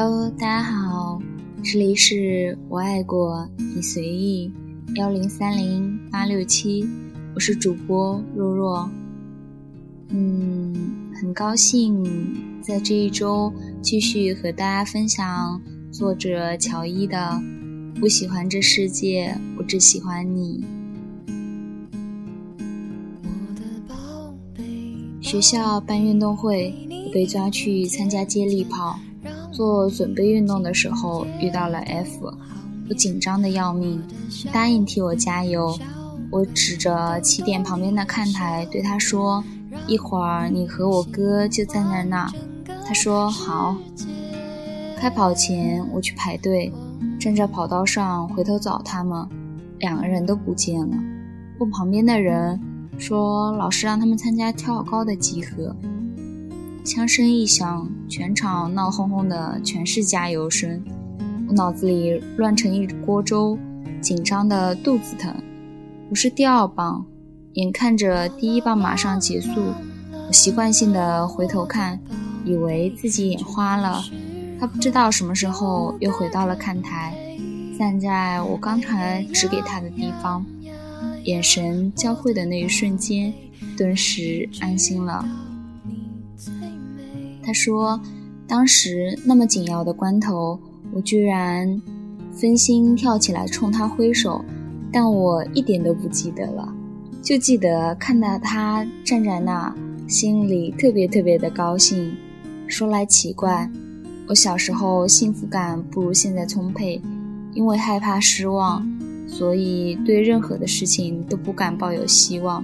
Hello，大家好，这里是我爱过你随意幺零三零八六七，我是主播若若。嗯，很高兴在这一周继续和大家分享作者乔伊的《不喜欢这世界，我只喜欢你》。学校办运动会，我被抓去参加接力跑。做准备运动的时候遇到了 F，我紧张的要命，答应替我加油。我指着起点旁边的看台对他说：“一会儿你和我哥就站在那。”他说：“好。”开跑前我去排队，站在跑道上回头找他们，两个人都不见了。问旁边的人说：“老师让他们参加跳高的集合。”枪声一响，全场闹哄哄的，全是加油声。我脑子里乱成一锅粥，紧张的肚子疼。我是第二棒，眼看着第一棒马上结束，我习惯性的回头看，以为自己眼花了。他不知道什么时候又回到了看台，站在我刚才指给他的地方，眼神交汇的那一瞬间，顿时安心了。他说：“当时那么紧要的关头，我居然分心跳起来冲他挥手，但我一点都不记得了，就记得看到他站在那，心里特别特别的高兴。说来奇怪，我小时候幸福感不如现在充沛，因为害怕失望，所以对任何的事情都不敢抱有希望。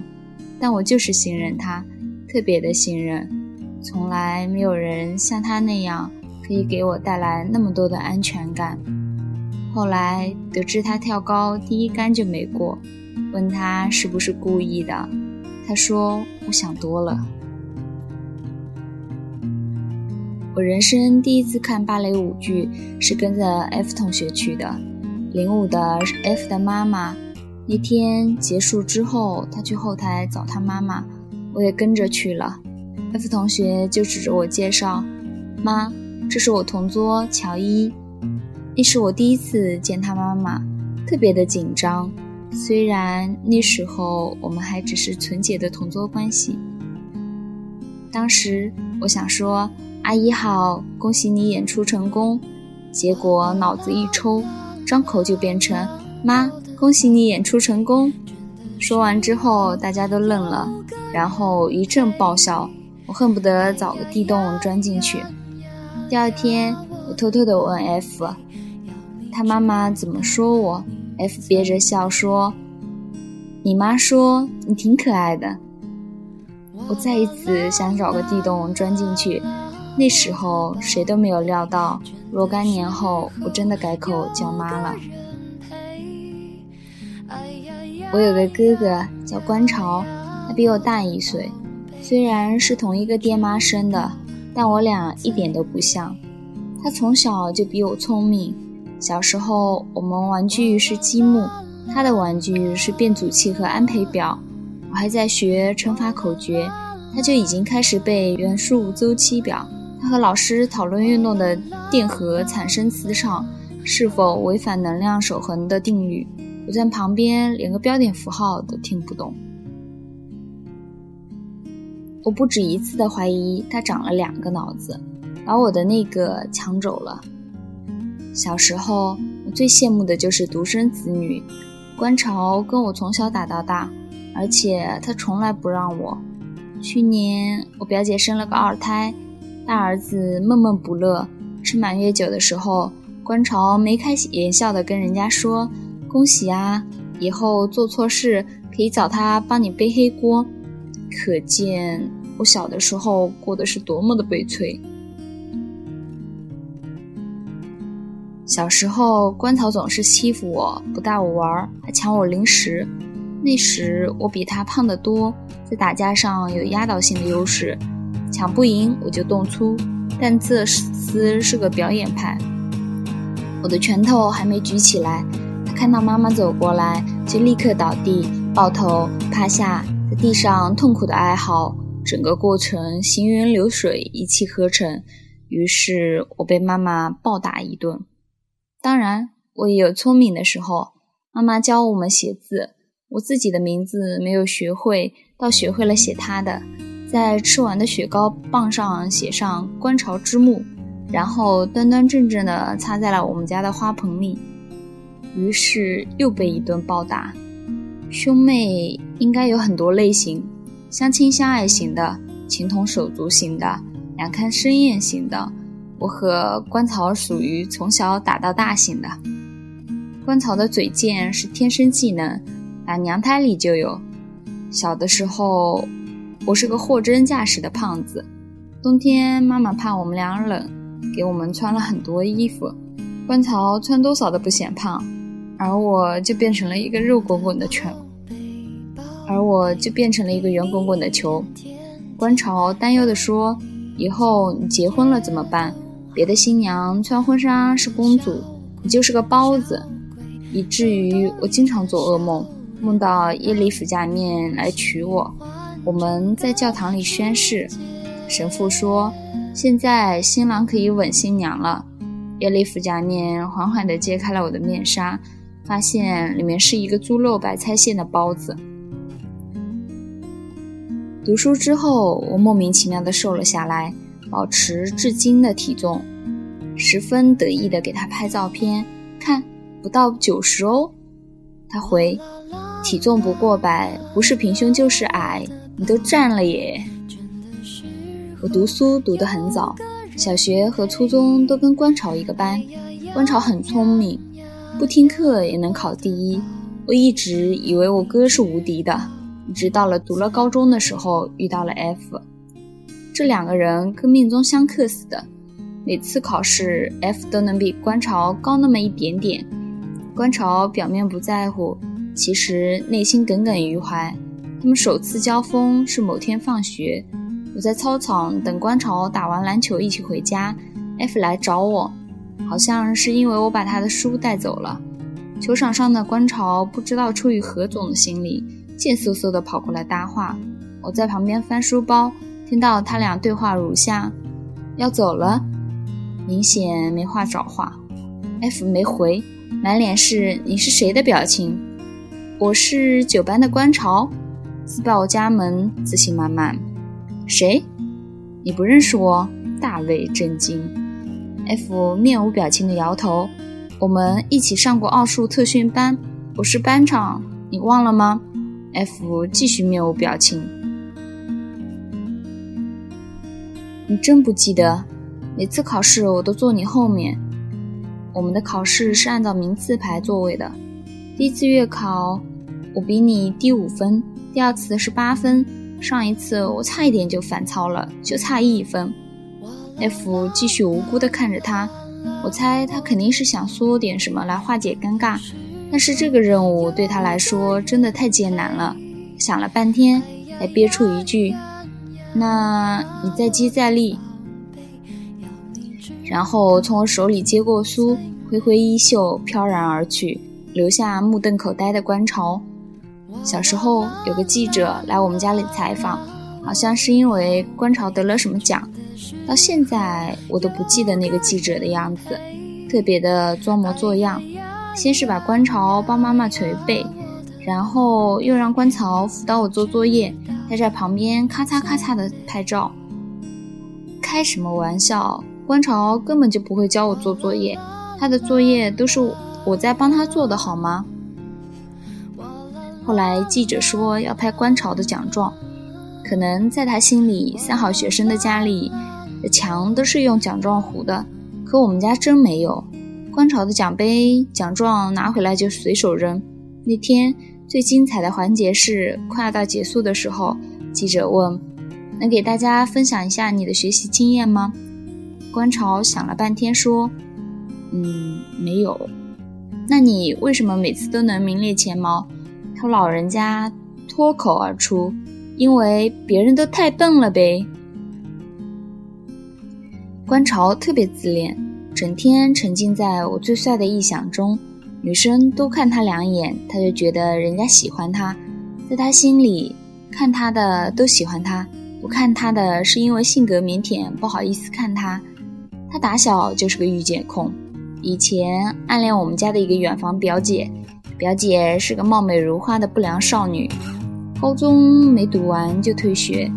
但我就是信任他，特别的信任。”从来没有人像他那样可以给我带来那么多的安全感。后来得知他跳高第一杆就没过，问他是不是故意的，他说我想多了。我人生第一次看芭蕾舞剧是跟着 F 同学去的，领舞的是 F 的妈妈。那天结束之后，他去后台找他妈妈，我也跟着去了。F 同学就指着我介绍：“妈，这是我同桌乔伊。”那是我第一次见他妈妈，特别的紧张。虽然那时候我们还只是纯洁的同桌关系。当时我想说：“阿姨好，恭喜你演出成功。”结果脑子一抽，张口就变成：“妈，恭喜你演出成功。”说完之后，大家都愣了，然后一阵爆笑。恨不得找个地洞钻进去。第二天，我偷偷的问 F，他妈妈怎么说我？F 憋着笑说：“你妈说你挺可爱的。”我再一次想找个地洞钻进去。那时候谁都没有料到，若干年后我真的改口叫妈了。我有个哥哥叫关潮，他比我大一岁。虽然是同一个爹妈生的，但我俩一点都不像。他从小就比我聪明。小时候我们玩具是积木，他的玩具是变阻器和安培表。我还在学乘法口诀，他就已经开始背元素周期表。他和老师讨论运动的电荷产生磁场是否违反能量守恒的定律，我在旁边连个标点符号都听不懂。我不止一次的怀疑他长了两个脑子，把我的那个抢走了。小时候，我最羡慕的就是独生子女。观潮跟我从小打到大，而且他从来不让我。去年我表姐生了个二胎，大儿子闷闷不乐。吃满月酒的时候，观潮眉开眼笑的跟人家说：“恭喜啊，以后做错事可以找他帮你背黑锅。”可见我小的时候过的是多么的悲催。小时候，关草总是欺负我，不带我玩，还抢我零食。那时我比他胖得多，在打架上有压倒性的优势，抢不赢我就动粗。但这厮是个表演派，我的拳头还没举起来，他看到妈妈走过来，就立刻倒地，抱头趴下。在地上痛苦的哀嚎，整个过程行云流水，一气呵成。于是我被妈妈暴打一顿。当然，我也有聪明的时候。妈妈教我们写字，我自己的名字没有学会，倒学会了写她的。在吃完的雪糕棒上写上“观潮之墓”，然后端端正正地插在了我们家的花盆里。于是又被一顿暴打。兄妹应该有很多类型：相亲相爱型的，情同手足型的，两看生厌型的。我和观草属于从小打到大型的。观草的嘴贱是天生技能，打娘胎里就有。小的时候，我是个货真价实的胖子。冬天妈妈怕我们俩冷，给我们穿了很多衣服。观草穿多少都不显胖，而我就变成了一个肉滚滚的球。而我就变成了一个圆滚滚的球。观潮担忧地说：“以后你结婚了怎么办？别的新娘穿婚纱是公主，你就是个包子。”以至于我经常做噩梦，梦到耶利弗假面来娶我。我们在教堂里宣誓，神父说：“现在新郎可以吻新娘了。”耶利弗假面缓缓地揭开了我的面纱，发现里面是一个猪肉白菜馅的包子。读书之后，我莫名其妙的瘦了下来，保持至今的体重，十分得意的给他拍照片，看不到九十哦。他回：体重不过百，不是平胸就是矮，你都站了耶。我读书读得很早，小学和初中都跟观潮一个班。观潮很聪明，不听课也能考第一。我一直以为我哥是无敌的。一直到了读了高中的时候，遇到了 F，这两个人跟命中相克似的。每次考试，F 都能比观潮高那么一点点。观潮表面不在乎，其实内心耿耿于怀。他们首次交锋是某天放学，我在操场等观潮打完篮球一起回家，F 来找我，好像是因为我把他的书带走了。球场上的观潮不知道出于何种的心理。贱嗖嗖地跑过来搭话，我在旁边翻书包，听到他俩对话如下：要走了，明显没话找话。F 没回，满脸是你是谁的表情。我是九班的观潮，自报家门，自信满满。谁？你不认识我？大为震惊。F 面无表情的摇头。我们一起上过奥数特训班，我是班长，你忘了吗？F 继续面无表情。你真不记得？每次考试我都坐你后面。我们的考试是按照名次排座位的。第一次月考我比你低五分，第二次是八分。上一次我差一点就反超了，就差一分。F 继续无辜地看着他，我猜他肯定是想说点什么来化解尴尬。但是这个任务对他来说真的太艰难了，想了半天才憋出一句：“那你再接再厉。”然后从我手里接过书，挥挥衣袖飘然而去，留下目瞪口呆的观潮。小时候有个记者来我们家里采访，好像是因为观潮得了什么奖，到现在我都不记得那个记者的样子，特别的装模作样。先是把观潮帮妈妈捶背，然后又让观潮辅导我做作业，他在旁边咔嚓咔嚓的拍照。开什么玩笑？观潮根本就不会教我做作业，他的作业都是我在帮他做的，好吗？后来记者说要拍观潮的奖状，可能在他心里，三好学生的家里的墙都是用奖状糊的，可我们家真没有。观潮的奖杯、奖状拿回来就随手扔。那天最精彩的环节是快要到结束的时候，记者问：“能给大家分享一下你的学习经验吗？”观潮想了半天说：“嗯，没有。那你为什么每次都能名列前茅？”他老人家脱口而出：“因为别人都太笨了呗。”观潮特别自恋。整天沉浸在我最帅的臆想中，女生多看他两眼，他就觉得人家喜欢他。在他心里，看他的都喜欢他，不看他的是因为性格腼腆，不好意思看他。他打小就是个御姐控，以前暗恋我们家的一个远房表姐，表姐是个貌美如花的不良少女，高中没读完就退学，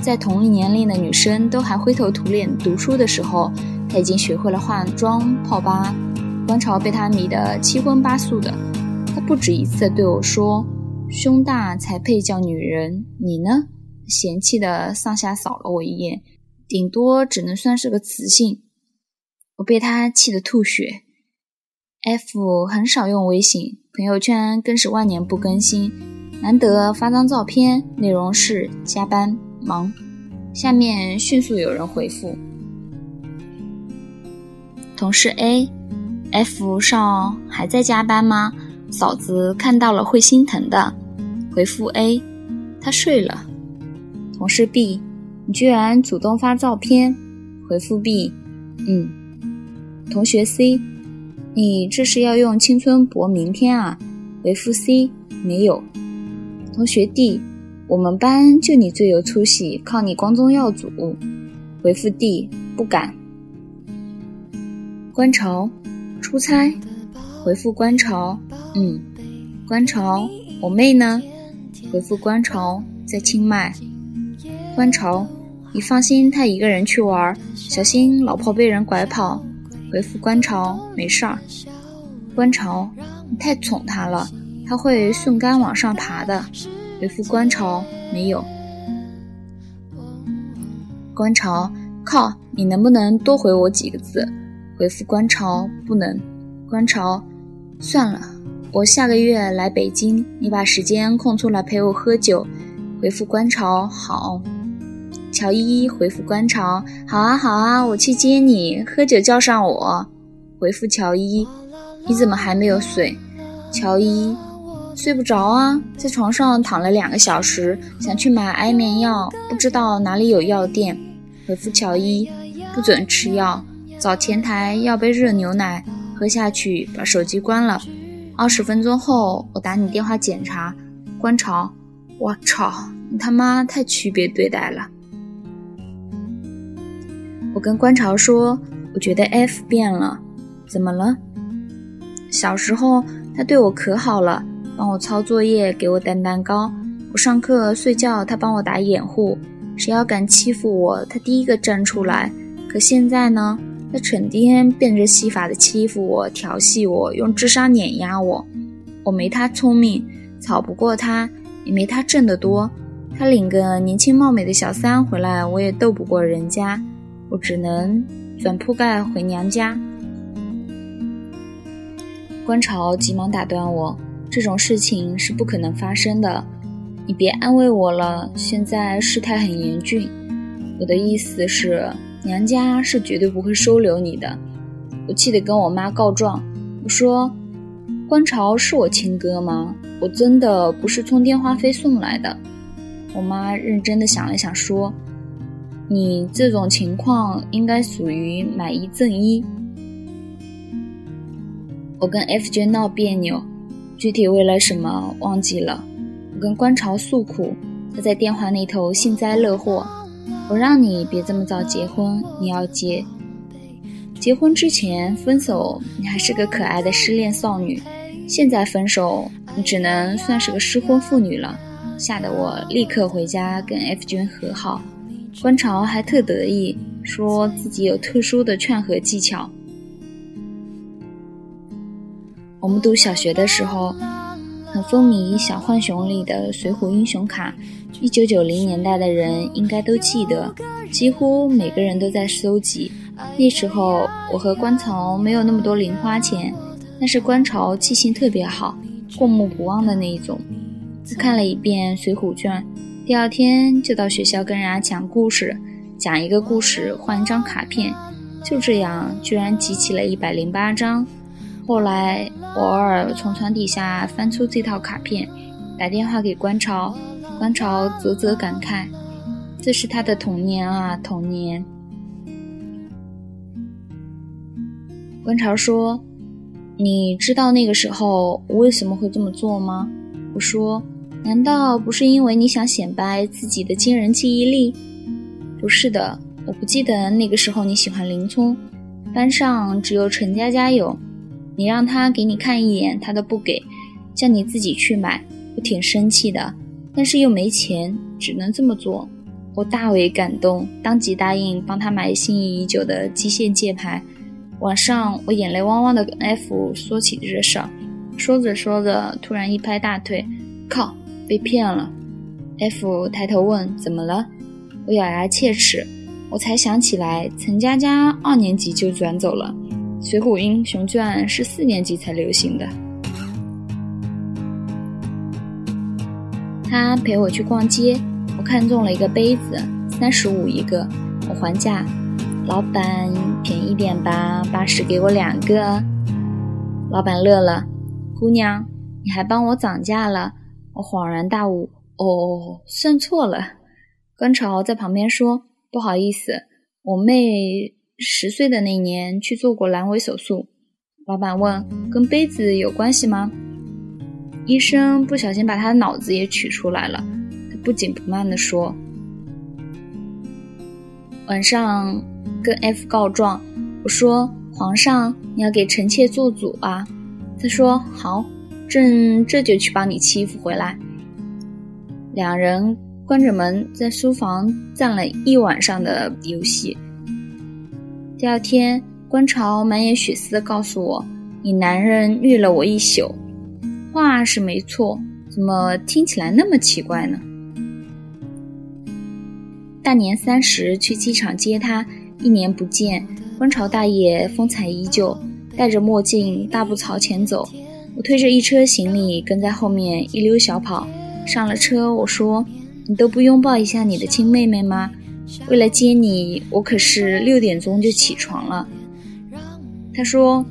在同一年龄的女生都还灰头土脸读书的时候，他已经学会了化妆泡吧。观潮被他迷得七荤八素的，他不止一次对我说：“胸大才配叫女人，你呢？”嫌弃的上下扫了我一眼，顶多只能算是个雌性。我被他气得吐血。F 很少用微信，朋友圈更是万年不更新，难得发张照片，内容是加班忙。下面迅速有人回复：同事 A，F 少还在加班吗？嫂子看到了会心疼的。回复 A，他睡了。同事 B，你居然主动发照片。回复 B，嗯。同学 C，你这是要用青春搏明天啊？回复 C，没有。同学 D，我们班就你最有出息，靠你光宗耀祖。回复 D，不敢。观潮，出差。回复观潮，嗯。观潮，我妹呢？回复观潮，在清迈。观潮，你放心，她一个人去玩，小心老婆被人拐跑。回复观潮没事儿，观潮你太宠他了，他会顺杆往上爬的。回复观潮没有，观潮靠你能不能多回我几个字？回复观潮不能，观潮算了，我下个月来北京，你把时间空出来陪我喝酒。回复观潮好。乔依依回复观潮：“好啊好啊，我去接你，喝酒叫上我。”回复乔依：“你怎么还没有睡？”乔依：“睡不着啊，在床上躺了两个小时，想去买安眠药，不知道哪里有药店。”回复乔伊：“不准吃药，找前台要杯热牛奶，喝下去，把手机关了。二十分钟后我打你电话检查。”观潮：“我操，你他妈太区别对待了。”我跟观潮说：“我觉得 F 变了，怎么了？小时候他对我可好了，帮我抄作业，给我蛋蛋糕。我上课睡觉，他帮我打掩护。谁要敢欺负我，他第一个站出来。可现在呢？他成天变着戏法的欺负我，调戏我，用智商碾压我。我没他聪明，吵不过他，也没他挣得多。他领个年轻貌美的小三回来，我也斗不过人家。”我只能转铺盖回娘家。观潮急忙打断我：“这种事情是不可能发生的，你别安慰我了。现在事态很严峻，我的意思是，娘家是绝对不会收留你的。”我气得跟我妈告状：“我说，观潮是我亲哥吗？我真的不是充电话费送来的。”我妈认真的想了想说。你这种情况应该属于买一赠一。我跟 F 君闹别扭，具体为了什么忘记了。我跟观潮诉苦，他在电话那头幸灾乐祸。我让你别这么早结婚，你要结。结婚之前分手，你还是个可爱的失恋少女；现在分手，你只能算是个失婚妇女了。吓得我立刻回家跟 F 君和好。观潮还特得意，说自己有特殊的劝和技巧。我们读小学的时候，很风靡《小浣熊》里的水浒英雄卡，一九九零年代的人应该都记得，几乎每个人都在收集。那时候我和观潮没有那么多零花钱，但是观潮记性特别好，过目不忘的那一种。他看了一遍《水浒传》。第二天就到学校跟人家讲故事，讲一个故事换一张卡片，就这样居然集齐了一百零八张。后来偶尔从床底下翻出这套卡片，打电话给观潮，观潮啧啧感慨：“这是他的童年啊，童年。”观潮说：“你知道那个时候我为什么会这么做吗？”我说。难道不是因为你想显摆自己的惊人记忆力？不是的，我不记得那个时候你喜欢林聪，班上只有陈佳佳有，你让她给你看一眼，她都不给，叫你自己去买，我挺生气的，但是又没钱，只能这么做。我大为感动，当即答应帮他买心仪已久的机械键盘。晚上，我眼泪汪汪的跟 F 说起这事儿，说着说着，突然一拍大腿，靠，被骗了。F 抬头问：“怎么了？”我咬牙切齿。我才想起来，陈佳佳二年级就转走了，《水浒英雄传》是四年级才流行的。他陪我去逛街，我看中了一个杯子，三十五一个，我还价，老板便宜点吧，八十给我两个。老板乐了，姑娘，你还帮我涨价了？我恍然大悟，哦，算错了。观潮在旁边说。不好意思，我妹十岁的那年去做过阑尾手术。老板问：“跟杯子有关系吗？”医生不小心把他的脑子也取出来了。他不紧不慢地说：“晚上跟 F 告状，我说皇上你要给臣妾做主啊。”他说：“好，朕这就去帮你欺负回来。”两人。关着门，在书房站了一晚上的游戏。第二天，观潮满眼血丝的告诉我：“你男人虐了我一宿。”话是没错，怎么听起来那么奇怪呢？大年三十去机场接他，一年不见，观潮大爷风采依旧，戴着墨镜，大步朝前走。我推着一车行李跟在后面一溜小跑。上了车，我说。你都不拥抱一下你的亲妹妹吗？为了接你，我可是六点钟就起床了。他说：“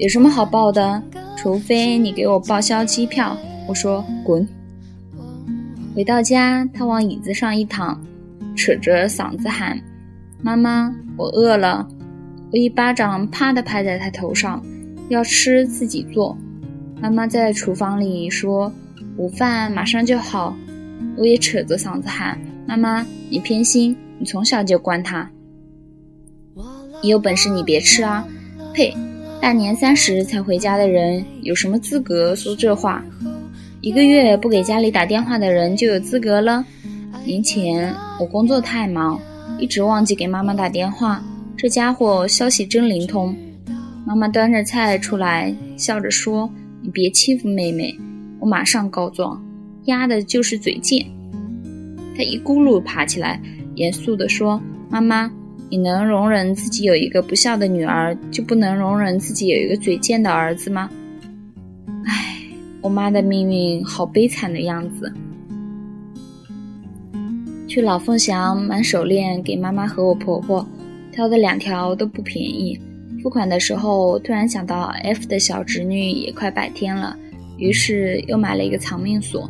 有什么好抱的？除非你给我报销机票。”我说：“滚。”回到家，他往椅子上一躺，扯着嗓子喊：“妈妈，我饿了。”我一巴掌啪的拍在他头上：“要吃自己做。”妈妈在厨房里说：“午饭马上就好。”我也扯着嗓子喊：“妈妈，你偏心，你从小就惯他。你有本事你别吃啊！呸！大年三十才回家的人有什么资格说这话？一个月不给家里打电话的人就有资格了？年前我工作太忙，一直忘记给妈妈打电话。这家伙消息真灵通。妈妈端着菜出来，笑着说：‘你别欺负妹妹，我马上告状。’”丫的就是嘴贱，他一咕噜爬起来，严肃地说：“妈妈，你能容忍自己有一个不孝的女儿，就不能容忍自己有一个嘴贱的儿子吗？”唉，我妈的命运好悲惨的样子。去老凤祥买手链给妈妈和我婆婆，挑的两条都不便宜。付款的时候，突然想到 F 的小侄女也快百天了，于是又买了一个长命锁。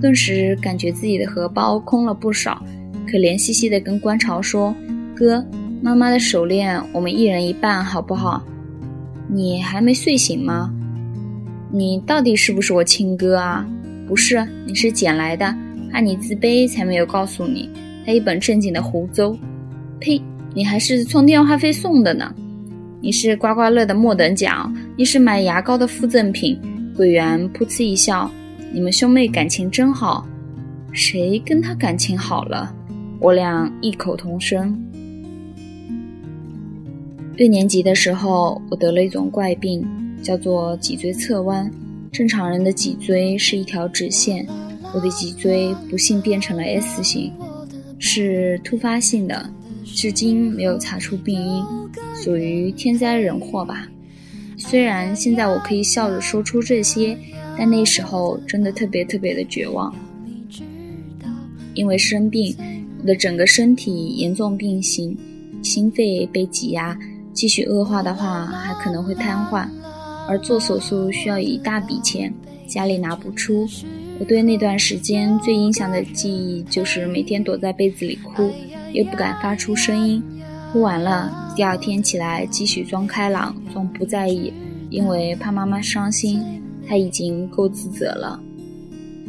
顿时感觉自己的荷包空了不少，可怜兮兮的跟观潮说：“哥，妈妈的手链我们一人一半，好不好？你还没睡醒吗？你到底是不是我亲哥啊？不是，你是捡来的，怕你自卑才没有告诉你。”他一本正经的胡诌：“呸！你还是充电话费送的呢，你是刮刮乐的末等奖，你是买牙膏的附赠品。”柜员噗嗤一笑。你们兄妹感情真好，谁跟他感情好了？我俩异口同声。六年级的时候，我得了一种怪病，叫做脊椎侧弯。正常人的脊椎是一条直线，我的脊椎不幸变成了 S 型，是突发性的，至今没有查出病因，属于天灾人祸吧。虽然现在我可以笑着说出这些。但那时候真的特别特别的绝望，因为生病，我的整个身体严重变形，心肺被挤压，继续恶化的话还可能会瘫痪，而做手术需要一大笔钱，家里拿不出。我对那段时间最印象的记忆就是每天躲在被子里哭，又不敢发出声音，哭完了第二天起来继续装开朗，装不在意，因为怕妈妈伤心。他已经够自责了。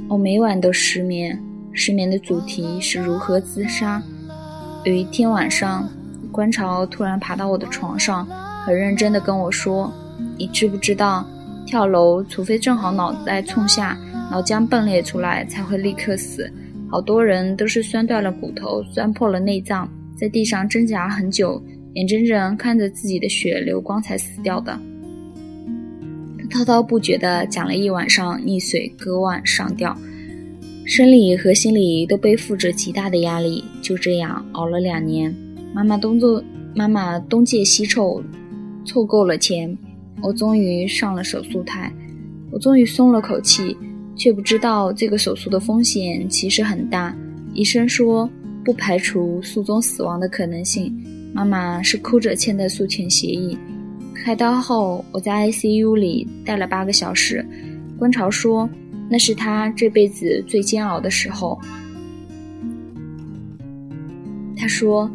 我每晚都失眠，失眠的主题是如何自杀。有一天晚上，观潮突然爬到我的床上，很认真地跟我说：“你知不知道，跳楼除非正好脑袋冲下，脑浆迸裂出来，才会立刻死。好多人都是摔断了骨头，摔破了内脏，在地上挣扎很久，眼睁睁看着自己的血流光才死掉的。”他滔滔不绝地讲了一晚上溺水、割腕、上吊。生理和心理都背负着极大的压力，就这样熬了两年。妈妈东做妈妈东借西凑，凑够了钱，我终于上了手术台。我终于松了口气，却不知道这个手术的风险其实很大。医生说不排除术中死亡的可能性。妈妈是哭着签的术前协议。开刀后，我在 ICU 里待了八个小时。观潮说。那是他这辈子最煎熬的时候。他说，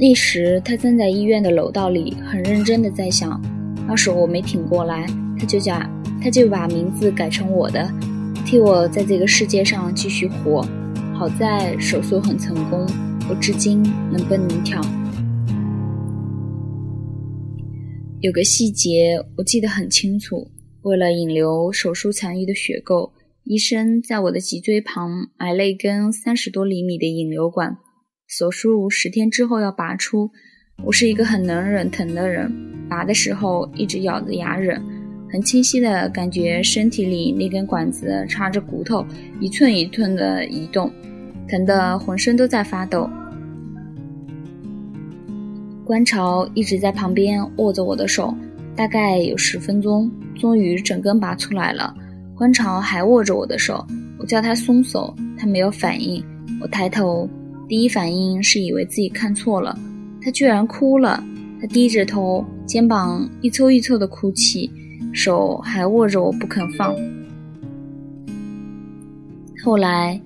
那时他站在医院的楼道里，很认真的在想：要是我没挺过来，他就叫他就把名字改成我的，替我在这个世界上继续活。好在手术很成功，我至今能蹦能跳。有个细节我记得很清楚。为了引流手术残余的血垢，医生在我的脊椎旁埋了一根三十多厘米的引流管。手术十天之后要拔出。我是一个很能忍疼的人，拔的时候一直咬着牙忍，很清晰的感觉身体里那根管子插着骨头，一寸一寸的移动，疼得浑身都在发抖。观潮一直在旁边握着我的手，大概有十分钟。终于整根拔出来了，观潮还握着我的手，我叫他松手，他没有反应。我抬头，第一反应是以为自己看错了，他居然哭了。他低着头，肩膀一抽一抽的哭泣，手还握着我不肯放。后来，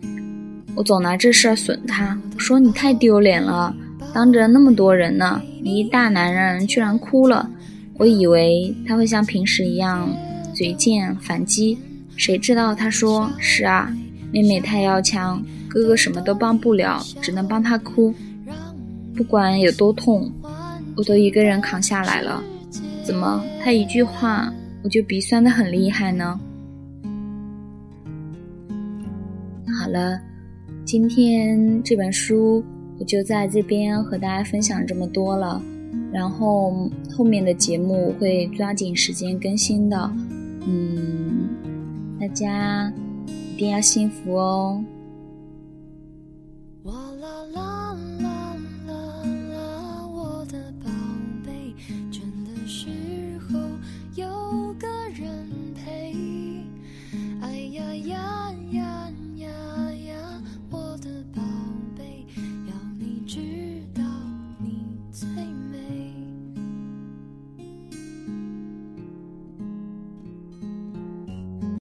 我总拿这事儿损他，我说你太丢脸了，当着那么多人呢，你一大男人居然哭了。我以为他会像平时一样嘴贱反击，谁知道他说：“是啊，妹妹太要强，哥哥什么都帮不了，只能帮他哭。不管有多痛，我都一个人扛下来了。怎么他一句话我就鼻酸的很厉害呢？”好了，今天这本书我就在这边和大家分享这么多了。然后后面的节目会抓紧时间更新的，嗯，大家一定要幸福哦。